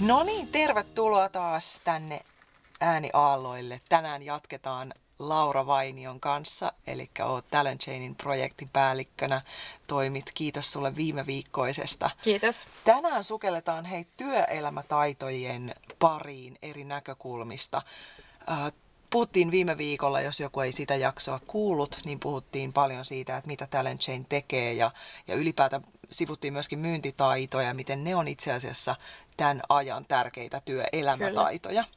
No niin, tervetuloa taas tänne ääniaalloille. Tänään jatketaan Laura Vainion kanssa, eli oot Talent Chainin projektipäällikkönä. Toimit, kiitos sulle viime viikkoisesta. Kiitos. Tänään sukelletaan hei työelämätaitojen pariin eri näkökulmista. Puhuttiin viime viikolla, jos joku ei sitä jaksoa kuullut, niin puhuttiin paljon siitä, että mitä Talent Chain tekee ja, ja ylipäätään sivuttiin myöskin myyntitaitoja, miten ne on itse asiassa tämän ajan tärkeitä työelämätaitoja. Kyllä.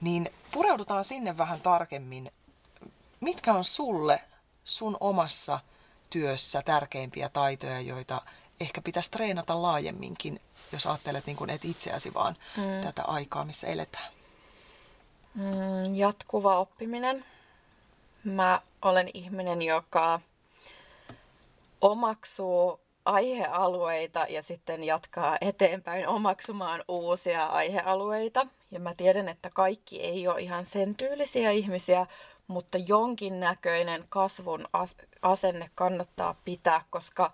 Niin pureudutaan sinne vähän tarkemmin. Mitkä on sulle sun omassa työssä tärkeimpiä taitoja, joita ehkä pitäisi treenata laajemminkin, jos ajattelet niin kuin et itseäsi vaan mm. tätä aikaa, missä eletään? Mm, jatkuva oppiminen. Mä olen ihminen, joka omaksuu aihealueita ja sitten jatkaa eteenpäin omaksumaan uusia aihealueita. Ja mä tiedän, että kaikki ei ole ihan sen tyylisiä ihmisiä, mutta jonkin näköinen kasvun asenne kannattaa pitää, koska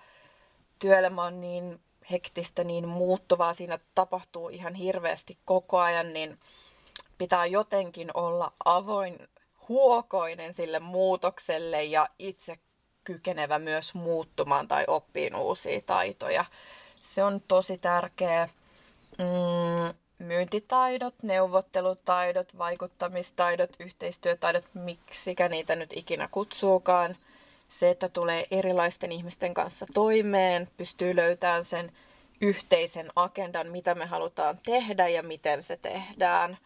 työelämä on niin hektistä, niin muuttuvaa, siinä tapahtuu ihan hirveästi koko ajan, niin pitää jotenkin olla avoin, huokoinen sille muutokselle ja itse kykenevä myös muuttumaan tai oppiin uusia taitoja. Se on tosi tärkeä. Mm, myyntitaidot, neuvottelutaidot, vaikuttamistaidot, yhteistyötaidot, miksikä niitä nyt ikinä kutsuukaan. Se, että tulee erilaisten ihmisten kanssa toimeen, pystyy löytämään sen yhteisen agendan, mitä me halutaan tehdä ja miten se tehdään.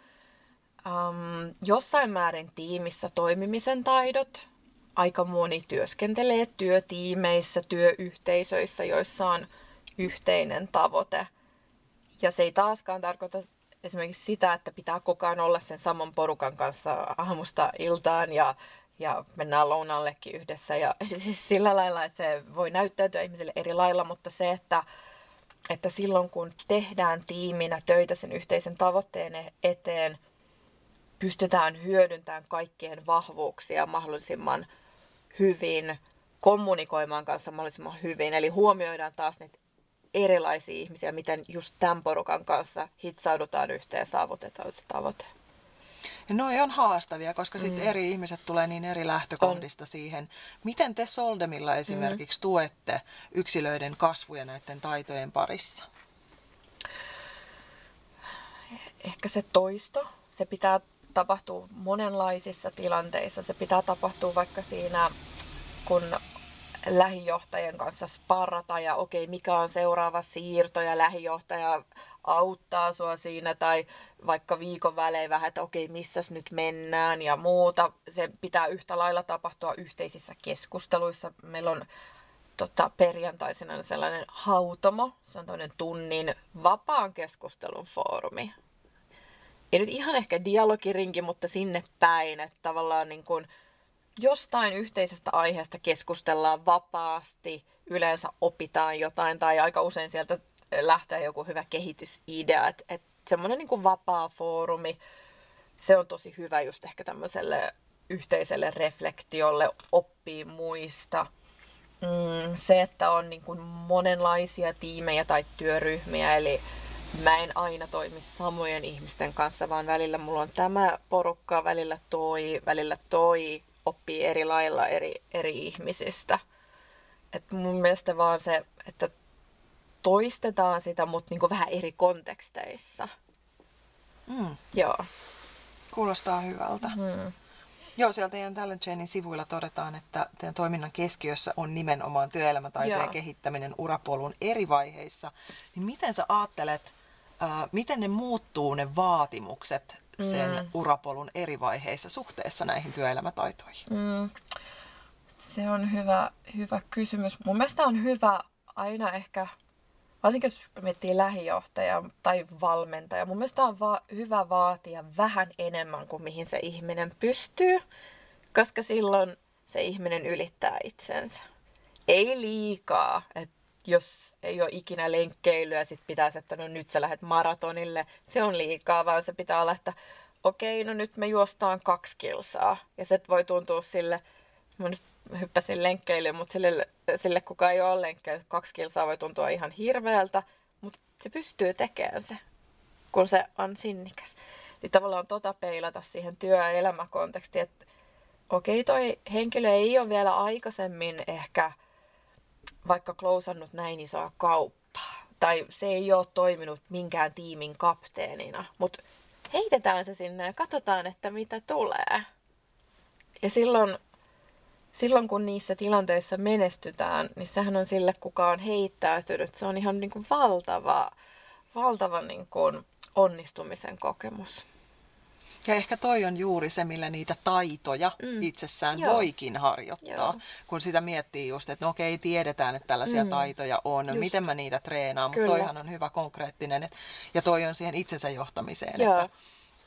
Um, jossain määrin tiimissä toimimisen taidot, aika moni työskentelee työtiimeissä, työyhteisöissä, joissa on yhteinen tavoite. Ja se ei taaskaan tarkoita esimerkiksi sitä, että pitää koko ajan olla sen saman porukan kanssa aamusta iltaan ja, ja mennään lounallekin yhdessä. Ja siis sillä lailla, että se voi näyttäytyä ihmisille eri lailla, mutta se, että, että silloin kun tehdään tiiminä töitä sen yhteisen tavoitteen eteen, pystytään hyödyntämään kaikkien vahvuuksia mahdollisimman hyvin, kommunikoimaan kanssa mahdollisimman hyvin. Eli huomioidaan taas niitä erilaisia ihmisiä, miten just tämän porukan kanssa hitsaudutaan yhteen ja saavutetaan se tavoite. Ja noi on haastavia, koska sitten mm. eri ihmiset tulee niin eri lähtökohdista on. siihen. Miten te Soldemilla esimerkiksi mm. tuette yksilöiden kasvuja näiden taitojen parissa? Ehkä se toisto. Se pitää tapahtuu monenlaisissa tilanteissa. Se pitää tapahtua vaikka siinä, kun lähijohtajan kanssa sparrata ja okei, okay, mikä on seuraava siirto ja lähijohtaja auttaa sua siinä tai vaikka viikon välein vähän, että okei, okay, missäs nyt mennään ja muuta. Se pitää yhtä lailla tapahtua yhteisissä keskusteluissa. Meillä on tota, perjantaisena sellainen hautomo, se on tunnin vapaan keskustelun foorumi ei nyt ihan ehkä dialogirinki, mutta sinne päin, että tavallaan niin kuin jostain yhteisestä aiheesta keskustellaan vapaasti, yleensä opitaan jotain tai aika usein sieltä lähtee joku hyvä kehitysidea, että et semmoinen niin vapaa foorumi, se on tosi hyvä just ehkä tämmöiselle yhteiselle reflektiolle, oppii muista. Mm, se, että on niin kuin monenlaisia tiimejä tai työryhmiä, eli mä en aina toimi samojen ihmisten kanssa, vaan välillä mulla on tämä porukka, välillä toi, välillä toi, oppii eri lailla eri, eri ihmisistä. Et mun mielestä vaan se, että toistetaan sitä, mutta niinku vähän eri konteksteissa. Mm. Joo. Kuulostaa hyvältä. Mm. Joo, siellä teidän Talent Chainin sivuilla todetaan, että teidän toiminnan keskiössä on nimenomaan työelämätaitojen kehittäminen urapolun eri vaiheissa. Niin miten sä ajattelet, miten ne muuttuu ne vaatimukset sen mm. urapolun eri vaiheissa suhteessa näihin työelämätaitoihin? Mm. Se on hyvä, hyvä kysymys. Mun mielestä on hyvä aina ehkä varsinkin jos miettii lähijohtaja tai valmentaja, mun mielestä on va- hyvä vaatia vähän enemmän kuin mihin se ihminen pystyy, koska silloin se ihminen ylittää itsensä. Ei liikaa, että jos ei ole ikinä lenkkeilyä, sit pitäisi, että no nyt sä lähdet maratonille, se on liikaa, vaan se pitää olla, että okei, okay, no nyt me juostaan kaksi kilsaa. Ja se voi tuntua sille, mä nyt hyppäsin lenkkeilyyn, mutta sille, sille kuka ei ole lenkkeily, kaksi kilsaa voi tuntua ihan hirveältä, mutta se pystyy tekemään se, kun se on sinnikäs. Niin tavallaan tota peilata siihen työ- ja elämäkontekstiin, että okei, okay, toi henkilö ei ole vielä aikaisemmin ehkä vaikka klousannut näin isoa kauppaa, tai se ei ole toiminut minkään tiimin kapteenina, mutta heitetään se sinne ja katsotaan, että mitä tulee. Ja silloin, silloin kun niissä tilanteissa menestytään, niin sehän on sille, kuka on heittäytynyt, se on ihan niin kuin valtava, valtava niin kuin onnistumisen kokemus. Ja ehkä toi on juuri se, millä niitä taitoja mm. itsessään Joo. voikin harjoittaa. Joo. Kun sitä miettii just, että no okei, tiedetään, että tällaisia mm. taitoja on, just. miten mä niitä treenaan, mutta toihan on hyvä konkreettinen. Et, ja toi on siihen itsensä johtamiseen, Joo. että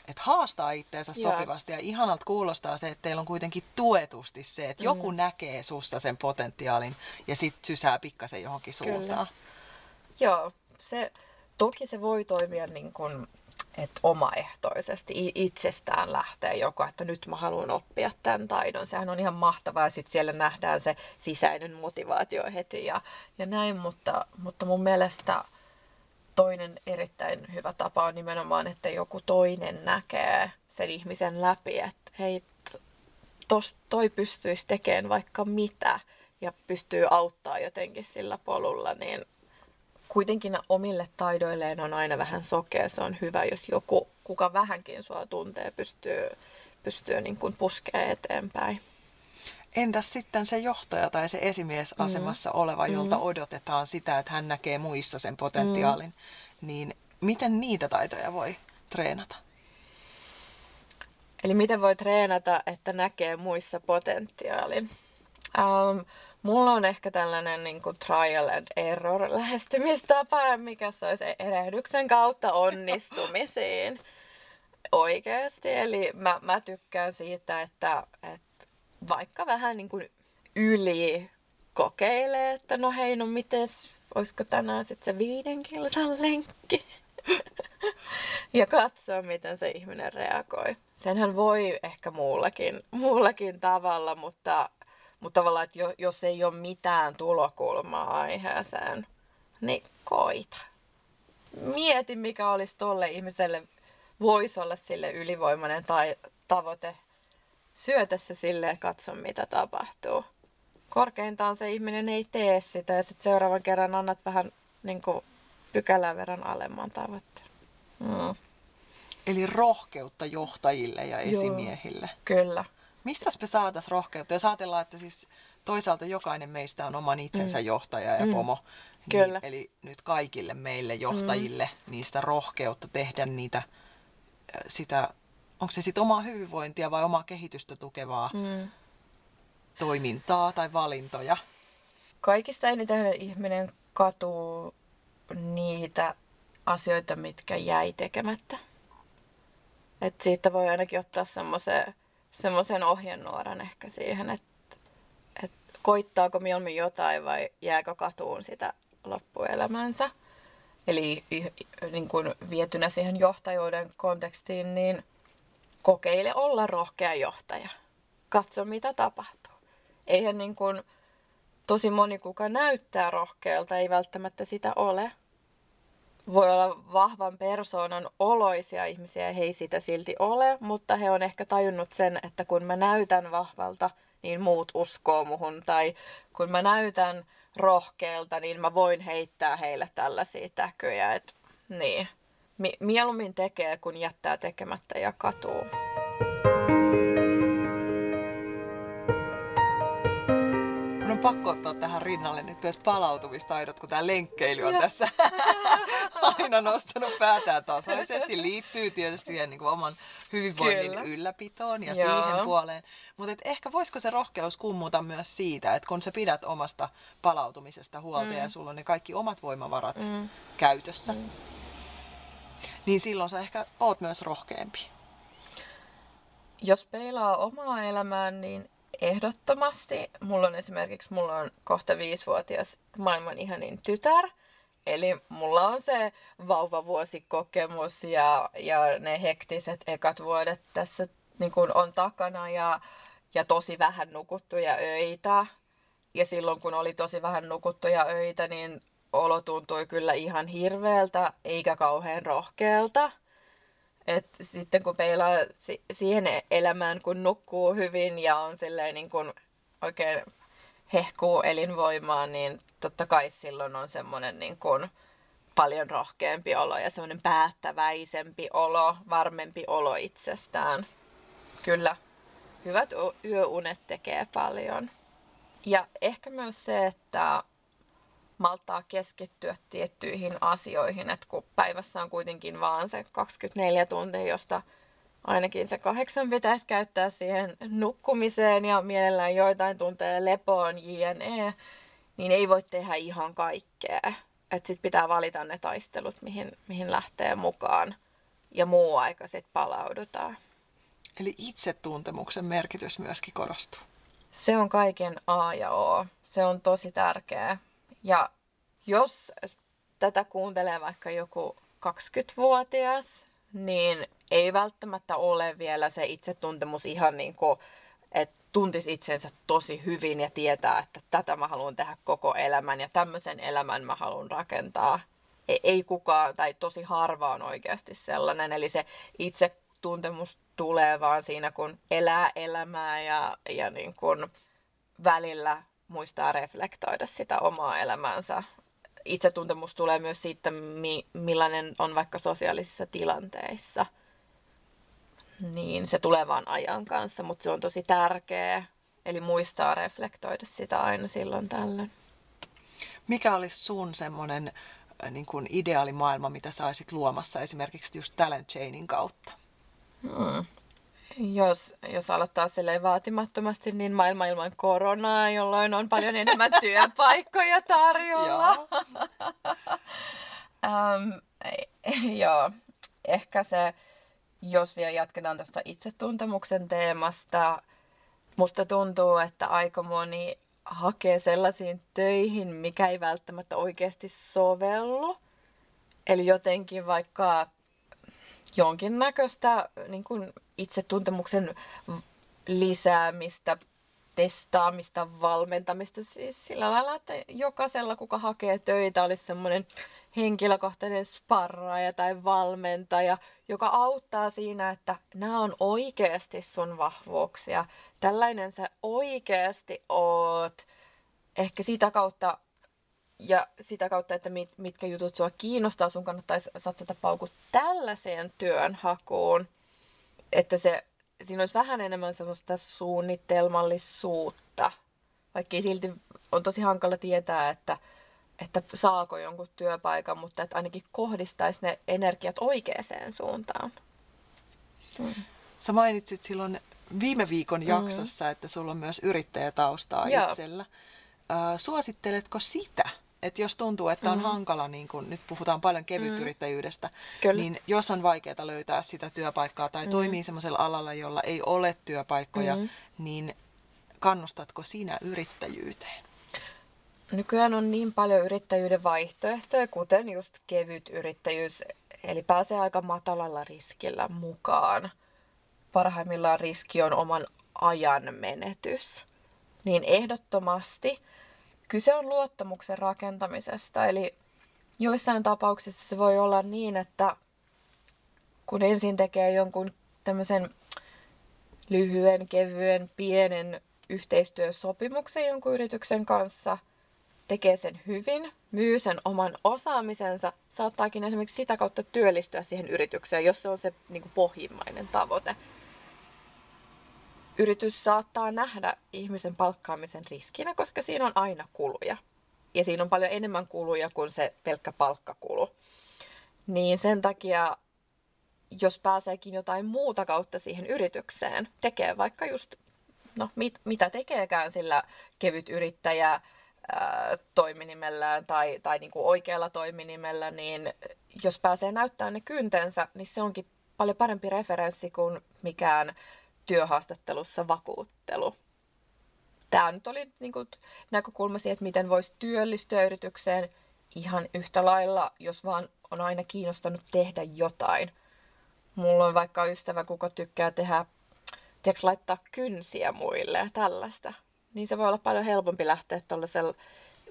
että haastaa itteensä Joo. sopivasti ja ihanalta kuulostaa se, että teillä on kuitenkin tuetusti se, että mm. joku näkee sussa sen potentiaalin ja sitten sysää pikkasen johonkin suuntaan. Joo, se, toki se voi toimia niin kuin että omaehtoisesti itsestään lähtee joku, että nyt mä haluan oppia tämän taidon. Sehän on ihan mahtavaa ja sitten siellä nähdään se sisäinen motivaatio heti ja, ja näin, mutta, mutta mun mielestä toinen erittäin hyvä tapa on nimenomaan, että joku toinen näkee sen ihmisen läpi, että hei, tos, toi pystyisi tekemään vaikka mitä ja pystyy auttaa jotenkin sillä polulla, niin kuitenkin omille taidoilleen on aina vähän sokea. Se on hyvä, jos joku, kuka vähänkin sua tuntee, pystyy, pystyy niin kuin puskea eteenpäin. Entäs sitten se johtaja tai se esimiesasemassa mm. oleva, jolta mm. odotetaan sitä, että hän näkee muissa sen potentiaalin, mm. niin miten niitä taitoja voi treenata? Eli miten voi treenata, että näkee muissa potentiaalin? Um, Mulla on ehkä tällainen niin kuin trial and error lähestymistapa, mikä se olisi erehdyksen kautta onnistumisiin. Oikeasti. Eli mä, mä tykkään siitä, että, että vaikka vähän niin kuin yli kokeilee, että no hei, no mites, olisiko tänään sitten se viiden kilsan lenkki? ja katsoa, miten se ihminen reagoi. Senhän voi ehkä muullakin, muullakin tavalla, mutta mutta tavallaan, että jos ei ole mitään tulokulmaa aiheeseen, niin koita. Mieti, mikä olisi tolle ihmiselle, voisi olla sille ylivoimainen tai tavoite. Syötä se sille ja katso, mitä tapahtuu. Korkeintaan se ihminen ei tee sitä ja sitten seuraavan kerran annat vähän niin kuin, pykälän verran alemman tavoitteen. Mm. Eli rohkeutta johtajille ja esimiehille. Joo, kyllä. Mistä me saataisiin rohkeutta? Jos ajatellaan, että siis toisaalta jokainen meistä on oman itsensä mm. johtaja ja mm. pomo. Niin, Kyllä. Eli nyt kaikille meille johtajille mm. niistä rohkeutta tehdä niitä, sitä, onko se sitten omaa hyvinvointia vai omaa kehitystä tukevaa mm. toimintaa tai valintoja? Kaikista eniten ihminen katuu niitä asioita, mitkä jäi tekemättä. Et siitä voi ainakin ottaa semmoisen semmoisen ohjenuoran ehkä siihen, että, että koittaako mieluummin jotain vai jääkö katuun sitä loppuelämänsä. Eli niin kuin vietynä siihen johtajuuden kontekstiin, niin kokeile olla rohkea johtaja. Katso, mitä tapahtuu. Eihän niin kuin, tosi moni, kuka näyttää rohkealta, ei välttämättä sitä ole voi olla vahvan persoonan oloisia ihmisiä he ei sitä silti ole, mutta he on ehkä tajunnut sen, että kun mä näytän vahvalta, niin muut uskoo muhun. Tai kun mä näytän rohkealta, niin mä voin heittää heille tällaisia täkyjä. Et, niin. Mieluummin tekee, kun jättää tekemättä ja katuu. Pakko ottaa tähän rinnalle nyt myös palautumistaidot, kun tämä lenkkeily on tässä aina nostanut päätään tasaisesti. Liittyy tietysti siihen niin kuin oman hyvinvoinnin Kyllä. ylläpitoon ja Joo. siihen puoleen. Mutta ehkä voisiko se rohkeus kummuta myös siitä, että kun sä pidät omasta palautumisesta huolta mm. ja sulla on ne kaikki omat voimavarat mm. käytössä, mm. niin silloin sä ehkä oot myös rohkeampi. Jos peilaa omaa elämään, niin ehdottomasti. Mulla on esimerkiksi, mulla on kohta viisivuotias maailman ihanin tytär. Eli mulla on se vauvavuosikokemus ja, ja ne hektiset ekat vuodet tässä niin kun on takana ja, ja tosi vähän nukuttuja öitä. Ja silloin kun oli tosi vähän nukuttuja öitä, niin olo tuntui kyllä ihan hirveältä eikä kauhean rohkealta. Et sitten kun peilaa siihen elämään, kun nukkuu hyvin ja on silleen niin kuin oikein hehkuu elinvoimaa, niin totta kai silloin on semmoinen niin kuin paljon rohkeampi olo ja semmoinen päättäväisempi olo, varmempi olo itsestään. Kyllä, hyvät yöunet tekee paljon. Ja ehkä myös se, että maltaa keskittyä tiettyihin asioihin, että kun päivässä on kuitenkin vaan se 24 tuntia, josta ainakin se kahdeksan pitäisi käyttää siihen nukkumiseen ja mielellään joitain tunteja lepoon, jne, niin ei voi tehdä ihan kaikkea. Että sit pitää valita ne taistelut, mihin, mihin lähtee mukaan ja muu aika sitten palaudutaan. Eli itsetuntemuksen merkitys myöskin korostuu. Se on kaiken A ja O. Se on tosi tärkeää. Ja jos tätä kuuntelee vaikka joku 20-vuotias, niin ei välttämättä ole vielä se itsetuntemus ihan niin kuin, että tuntisi itsensä tosi hyvin ja tietää, että tätä mä haluan tehdä koko elämän ja tämmöisen elämän mä haluan rakentaa. Ei, ei kukaan, tai tosi harva on oikeasti sellainen. Eli se itsetuntemus tulee vaan siinä, kun elää elämää ja, ja niin kun välillä muistaa reflektoida sitä omaa elämäänsä. Itsetuntemus tulee myös siitä, millainen on vaikka sosiaalisissa tilanteissa. Niin se tulee vaan ajan kanssa, mutta se on tosi tärkeä. Eli muistaa reflektoida sitä aina silloin tällöin. Mikä olisi sun semmoinen äh, niin kuin ideaalimaailma, mitä sä olisit luomassa esimerkiksi just talent chainin kautta? Hmm jos, jos aloittaa silleen vaatimattomasti, niin maailma ilman koronaa, jolloin on paljon enemmän työpaikkoja tarjolla. um, joo, ehkä se, jos vielä jatketaan tästä itsetuntemuksen teemasta, musta tuntuu, että aika moni hakee sellaisiin töihin, mikä ei välttämättä oikeasti sovellu. Eli jotenkin vaikka jonkinnäköistä niin kuin itsetuntemuksen lisäämistä, testaamista, valmentamista. Siis sillä lailla, että jokaisella, kuka hakee töitä, olisi semmoinen henkilökohtainen sparraaja tai valmentaja, joka auttaa siinä, että nämä on oikeasti sun vahvuuksia. Tällainen sä oikeasti oot. Ehkä sitä kautta ja sitä kautta, että mit, mitkä jutut sua kiinnostaa, sun kannattaisi satsata paukut tällaiseen työnhakuun, että se, siinä olisi vähän enemmän sellaista suunnitelmallisuutta, vaikka silti on tosi hankala tietää, että, että saako jonkun työpaikan, mutta että ainakin kohdistaisi ne energiat oikeaan suuntaan. Mm. Sä mainitsit silloin viime viikon mm. jaksossa, mm. että sulla on myös yrittäjätaustaa Joo. itsellä. Äh, suositteletko sitä? Että jos tuntuu, että on mm-hmm. hankala, niin kun nyt puhutaan paljon kevytyrittäjyydestä, mm-hmm. niin jos on vaikeaa löytää sitä työpaikkaa tai mm-hmm. toimii semmoisella alalla, jolla ei ole työpaikkoja, mm-hmm. niin kannustatko sinä yrittäjyyteen? Nykyään on niin paljon yrittäjyyden vaihtoehtoja, kuten just kevyt yrittäjyys, eli pääsee aika matalalla riskillä mukaan. Parhaimmillaan riski on oman ajan menetys. Niin ehdottomasti – Kyse on luottamuksen rakentamisesta, eli joissain tapauksissa se voi olla niin, että kun ensin tekee jonkun tämmöisen lyhyen, kevyen, pienen yhteistyösopimuksen jonkun yrityksen kanssa, tekee sen hyvin, myy sen oman osaamisensa, saattaakin esimerkiksi sitä kautta työllistyä siihen yritykseen, jos se on se niin kuin pohjimmainen tavoite. Yritys saattaa nähdä ihmisen palkkaamisen riskinä, koska siinä on aina kuluja. Ja siinä on paljon enemmän kuluja kuin se pelkkä palkkakulu. Niin sen takia, jos pääseekin jotain muuta kautta siihen yritykseen, tekee vaikka just, no mit, mitä tekeekään sillä kevyt yrittäjä ää, toiminimellään tai, tai niin kuin oikealla toiminimellä, niin jos pääsee näyttämään ne kyntensä, niin se onkin paljon parempi referenssi kuin mikään työhaastattelussa vakuuttelu. Tämä nyt oli niin kuin, näkökulma siihen, että miten voisi työllistyä yritykseen ihan yhtä lailla, jos vaan on aina kiinnostanut tehdä jotain. Mulla on vaikka ystävä, kuka tykkää tehdä, tiedätkö, laittaa kynsiä muille ja tällaista. Niin se voi olla paljon helpompi lähteä tuollaisella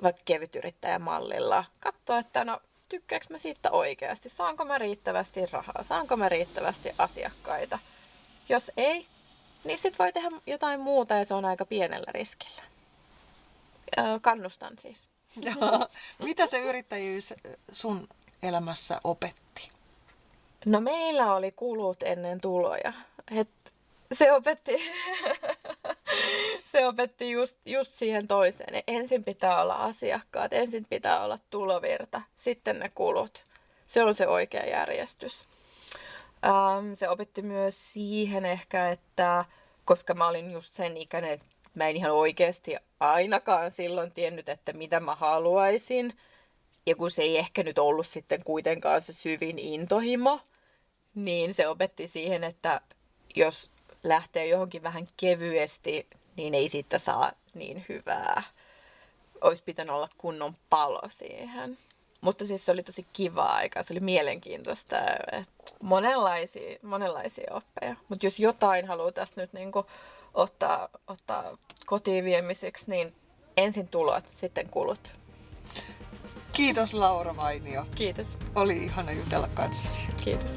vaikka kevytyrittäjämallilla. Katsoa, että no tykkääkö mä siitä oikeasti, saanko mä riittävästi rahaa, saanko mä riittävästi asiakkaita. Jos ei, niin sit voi tehdä jotain muuta ja se on aika pienellä riskillä. Kannustan siis. Mitä se yrittäjyys sun elämässä opetti? No meillä oli kulut ennen tuloja. Et se opetti, se opetti just, just siihen toiseen. Ensin pitää olla asiakkaat, ensin pitää olla tulovirta, sitten ne kulut. Se on se oikea järjestys. Ähm, se opetti myös siihen ehkä, että koska mä olin just sen ikäinen, että mä en ihan oikeasti ainakaan silloin tiennyt, että mitä mä haluaisin. Ja kun se ei ehkä nyt ollut sitten kuitenkaan se syvin intohimo, niin se opetti siihen, että jos lähtee johonkin vähän kevyesti, niin ei siitä saa niin hyvää. Olisi pitänyt olla kunnon palo siihen. Mutta siis se oli tosi kiva aika, se oli mielenkiintoista. Monenlaisia, monenlaisia oppeja. Mutta jos jotain haluaa tästä nyt niinku ottaa, ottaa kotiin viemiseksi, niin ensin tulot, sitten kulut. Kiitos Laura Vainio. Kiitos. Oli ihana jutella kanssasi. Kiitos.